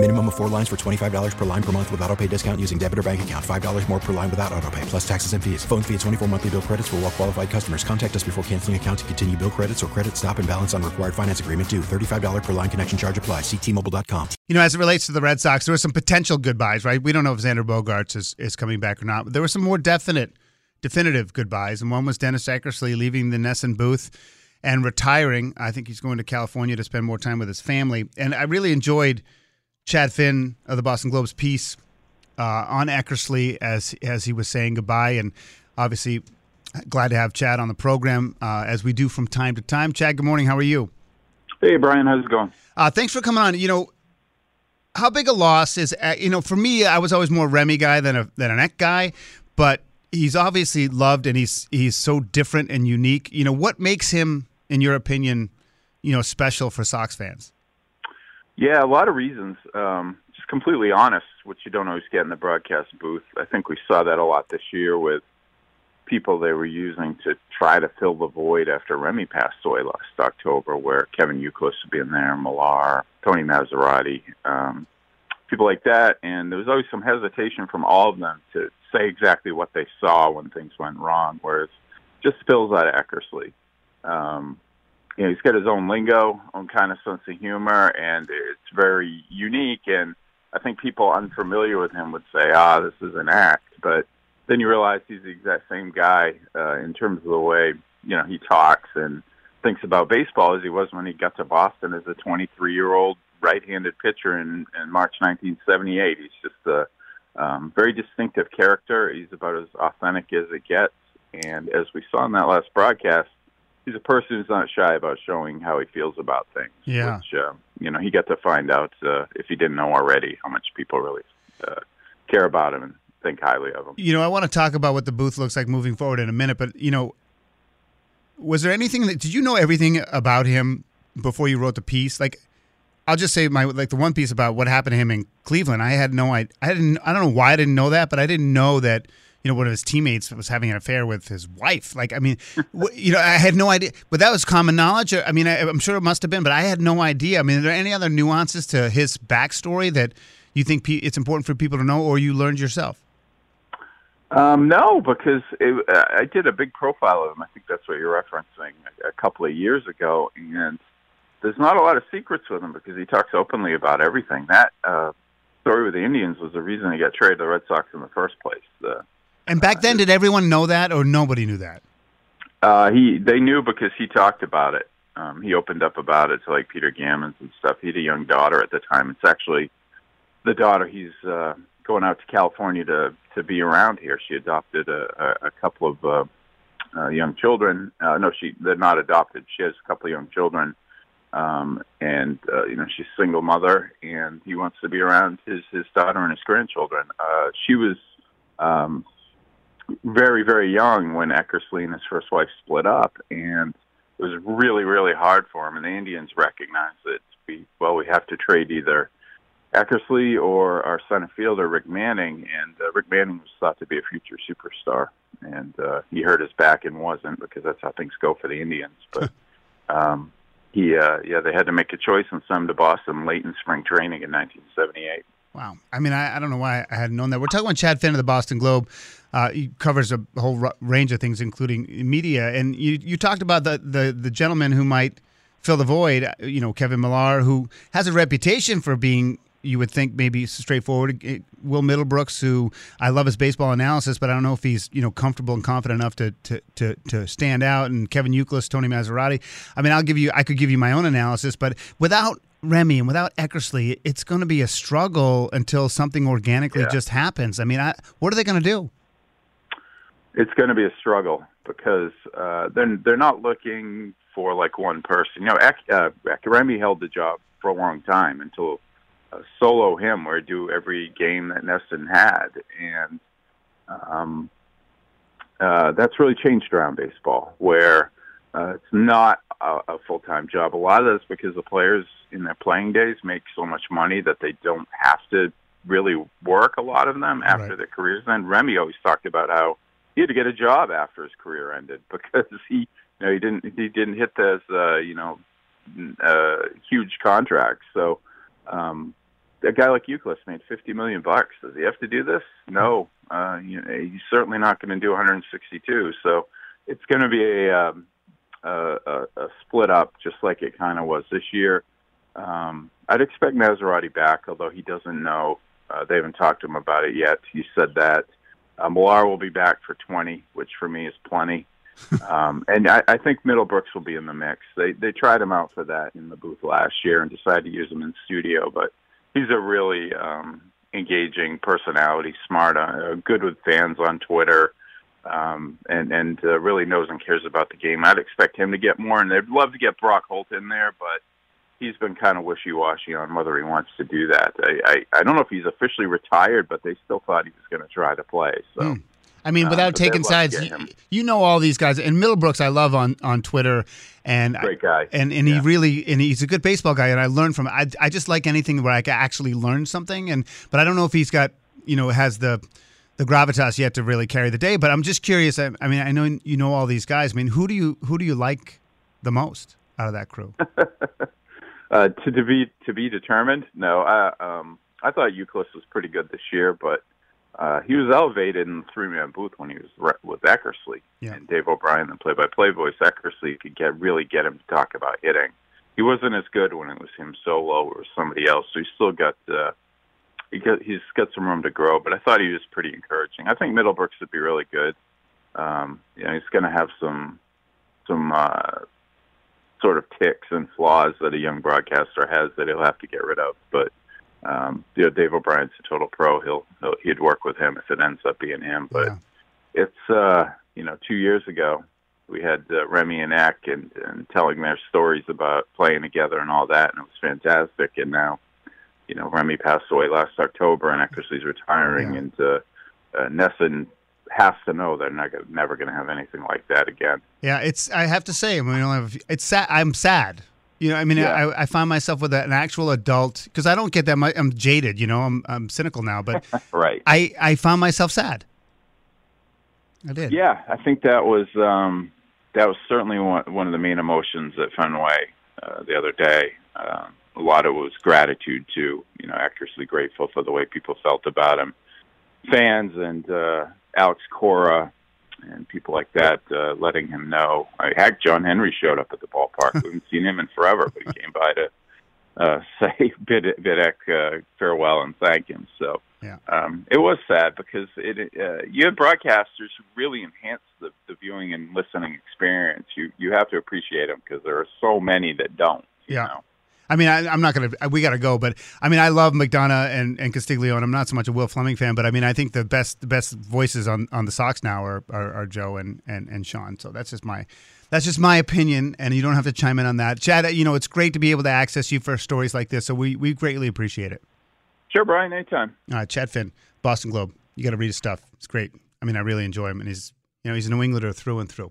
Minimum of four lines for $25 per line per month with auto pay discount using debit or bank account. $5 more per line without auto pay, plus taxes and fees. Phone fee at 24 monthly bill credits for all well qualified customers. Contact us before canceling account to continue bill credits or credit stop and balance on required finance agreement due. $35 per line connection charge apply. Ctmobile.com. You know, as it relates to the Red Sox, there were some potential goodbyes, right? We don't know if Xander Bogaerts is, is coming back or not, but there were some more definite, definitive goodbyes. And one was Dennis Eckersley leaving the NESN booth and retiring. I think he's going to California to spend more time with his family. And I really enjoyed – Chad Finn of the Boston Globe's piece uh, on Eckersley as as he was saying goodbye, and obviously glad to have Chad on the program uh, as we do from time to time. Chad, good morning. How are you? Hey, Brian. How's it going? Uh, thanks for coming on. You know, how big a loss is uh, you know for me? I was always more Remy guy than a than an Eck guy, but he's obviously loved and he's he's so different and unique. You know, what makes him, in your opinion, you know, special for Sox fans? Yeah, a lot of reasons. Um, just completely honest, which you don't always get in the broadcast booth. I think we saw that a lot this year with people they were using to try to fill the void after Remy passed away last October, where Kevin Youkilis would be in there, Millar, Tony Massarotti, um, people like that. And there was always some hesitation from all of them to say exactly what they saw when things went wrong, whereas just spills out Eckersley. Um, you know, he's got his own lingo, own kind of sense of humor, and it's very unique. And I think people unfamiliar with him would say, "Ah, this is an act," but then you realize he's the exact same guy uh, in terms of the way you know he talks and thinks about baseball as he was when he got to Boston as a 23-year-old right-handed pitcher in, in March 1978. He's just a um, very distinctive character. He's about as authentic as it gets, and as we saw in that last broadcast he's a person who's not shy about showing how he feels about things. Yeah. Which, uh, you know, he got to find out, uh, if he didn't know already, how much people really uh, care about him and think highly of him. You know, I want to talk about what the booth looks like moving forward in a minute, but, you know, was there anything that, did you know everything about him before you wrote the piece? Like, I'll just say my like the one piece about what happened to him in Cleveland. I had no I I didn't I don't know why I didn't know that, but I didn't know that you know, one of his teammates was having an affair with his wife. Like, I mean, you know, I had no idea, but that was common knowledge. I mean, I, am sure it must have been, but I had no idea. I mean, are there any other nuances to his backstory that you think it's important for people to know, or you learned yourself? Um, no, because it, I did a big profile of him. I think that's what you're referencing a, a couple of years ago, and there's not a lot of secrets with him because he talks openly about everything. That uh, story with the Indians was the reason he got traded to the Red Sox in the first place. The and back then, did everyone know that, or nobody knew that? Uh, he they knew because he talked about it. Um, he opened up about it to like Peter Gammons and stuff. He had a young daughter at the time. It's actually the daughter he's uh, going out to California to to be around here. She adopted a, a, a couple of uh, uh, young children. Uh, no, she they're not adopted. She has a couple of young children, um, and uh, you know she's a single mother, and he wants to be around his his daughter and his grandchildren. Uh, she was um, very, very young when Eckersley and his first wife split up, and it was really, really hard for him. And the Indians recognized that we, well, we have to trade either Eckersley or our center fielder Rick Manning, and uh, Rick Manning was thought to be a future superstar, and uh, he hurt his back and wasn't because that's how things go for the Indians. But um, he, uh, yeah, they had to make a choice and send him to Boston late in spring training in 1978. Wow. I mean, I, I don't know why I hadn't known that. We're talking about Chad Finn of the Boston Globe. Uh, he covers a whole range of things, including media. And you, you talked about the, the, the gentleman who might fill the void, uh, you know, Kevin Millar, who has a reputation for being, you would think, maybe straightforward. Will Middlebrooks, who I love his baseball analysis, but I don't know if he's, you know, comfortable and confident enough to, to, to, to stand out. And Kevin Youkilis, Tony Massarotti. I mean, I'll give you, I could give you my own analysis, but without Remy and without Eckersley, it's going to be a struggle until something organically yeah. just happens. I mean, I, what are they going to do? It's going to be a struggle because uh, they're they're not looking for like one person. You know, Eck, uh, Remy held the job for a long time until uh, solo him or do every game that NESN had, and um, uh, that's really changed around baseball where Uh, it's not a, a full time job. A lot of this because the players in their playing days make so much money that they don't have to really work. A lot of them after Right. their careers end. Remy always talked about how he had to get a job after his career ended because he, you know, he didn't he didn't hit those uh, you know uh, huge contracts. So um, a guy like Youkilis made fifty million bucks. Does he have to do this? No. Uh, you know, he's certainly not going to do 162. So it's going to be a, um, a, a, a split up, just like it kind of was this year. Um, I'd expect Massarotti back, although he doesn't know. Uh, they haven't talked to him about it yet. He said that uh, Millar will be back for 20, which for me is plenty. um, and I, I think Middlebrooks will be in the mix. They they tried him out for that in the booth last year and decided to use him in studio, but he's a really um, engaging personality, smart, uh, good with fans on Twitter, um, and and uh, really knows and cares about the game. I'd expect him to get more, and they'd love to get Brock Holt in there, but he's been kind of wishy-washy on whether he wants to do that. I I, I don't know if he's officially retired, but they still thought he was going to try to play. So. Hmm. I mean, Uh, without they'd taking sides, you, you know all these guys. And Middlebrooks, I love on on Twitter, and Great guy. and and he really and he's a good baseball guy, and I learned from. I I just like anything where I can actually learn something, and but I don't know if he's got you know has the the gravitas yet to really carry the day. But I'm just curious. I, I mean, I know you know all these guys. I mean, who do you who do you like the most out of that crew? Uh, to, to be to be determined. No, I um I thought Youkilis was pretty good this year, but uh, he was elevated in the three man booth when he was re- with Eckersley Yeah. and Dave O'Brien, the play by play voice. Eckersley could get really get him to talk about hitting. He wasn't as good when it was him solo or somebody else. So he still got uh, he got he's got some room to grow. But I thought he was pretty encouraging. I think Middlebrooks would be really good. Um, you know, he's going to have some some uh, sort of ticks and flaws that a young broadcaster has that he'll have to get rid of. But um, you know, Dave O'Brien's a total pro. He'll, he'll he'd work with him if it ends up being him. But Yeah. it's uh, you know, two years ago we had uh, Remy and Eck and, and telling their stories about playing together and all that, and it was fantastic. And now, you know, Remy passed away last October, and Eckersley's retiring, Yeah. and uh, uh, NESN has to know they're not gonna, never going to have anything like that again. Yeah, it's. I have to say, I mean, have it's sad. I'm sad. You know, I mean, Yeah. I, I find myself with an actual adult because I don't get that much. I'm jaded. You know, I'm I'm cynical now, but Right. I I found myself sad. I did. Yeah, I think that was um, that was certainly one, one of the main emotions at Fenway uh, the other day. Um, a lot of it was gratitude too. you know Eckersley, grateful for the way people felt about him, fans and uh, Alex Cora and people like that, uh, letting him know. I, heck, John Henry showed up at the ballpark. we haven't seen him in forever, but he came by to uh, say bid bid Eck uh, farewell and thank him. So Yeah. um, it was sad because it uh, you have broadcasters who really enhance the, the viewing and listening experience. You you have to appreciate them because there are so many that don't. You Yeah. Know? I mean, I, I'm not gonna. We got to go, but I mean, I love McDonough and and Castiglione. I'm not so much a Will Fleming fan, but I mean, I think the best the best voices on, on the Sox now are, are, are Joe and, and and Sean. So that's just my that's just my opinion, and you don't have to chime in on that. Chad, you know, it's great to be able to access you for stories like this, so we we greatly appreciate it. Sure, Brian. Anytime. Uh, Chad Finn, Boston Globe. You got to read his stuff. It's great. I mean, I really enjoy him, and he's you know he's a New Englander through and through.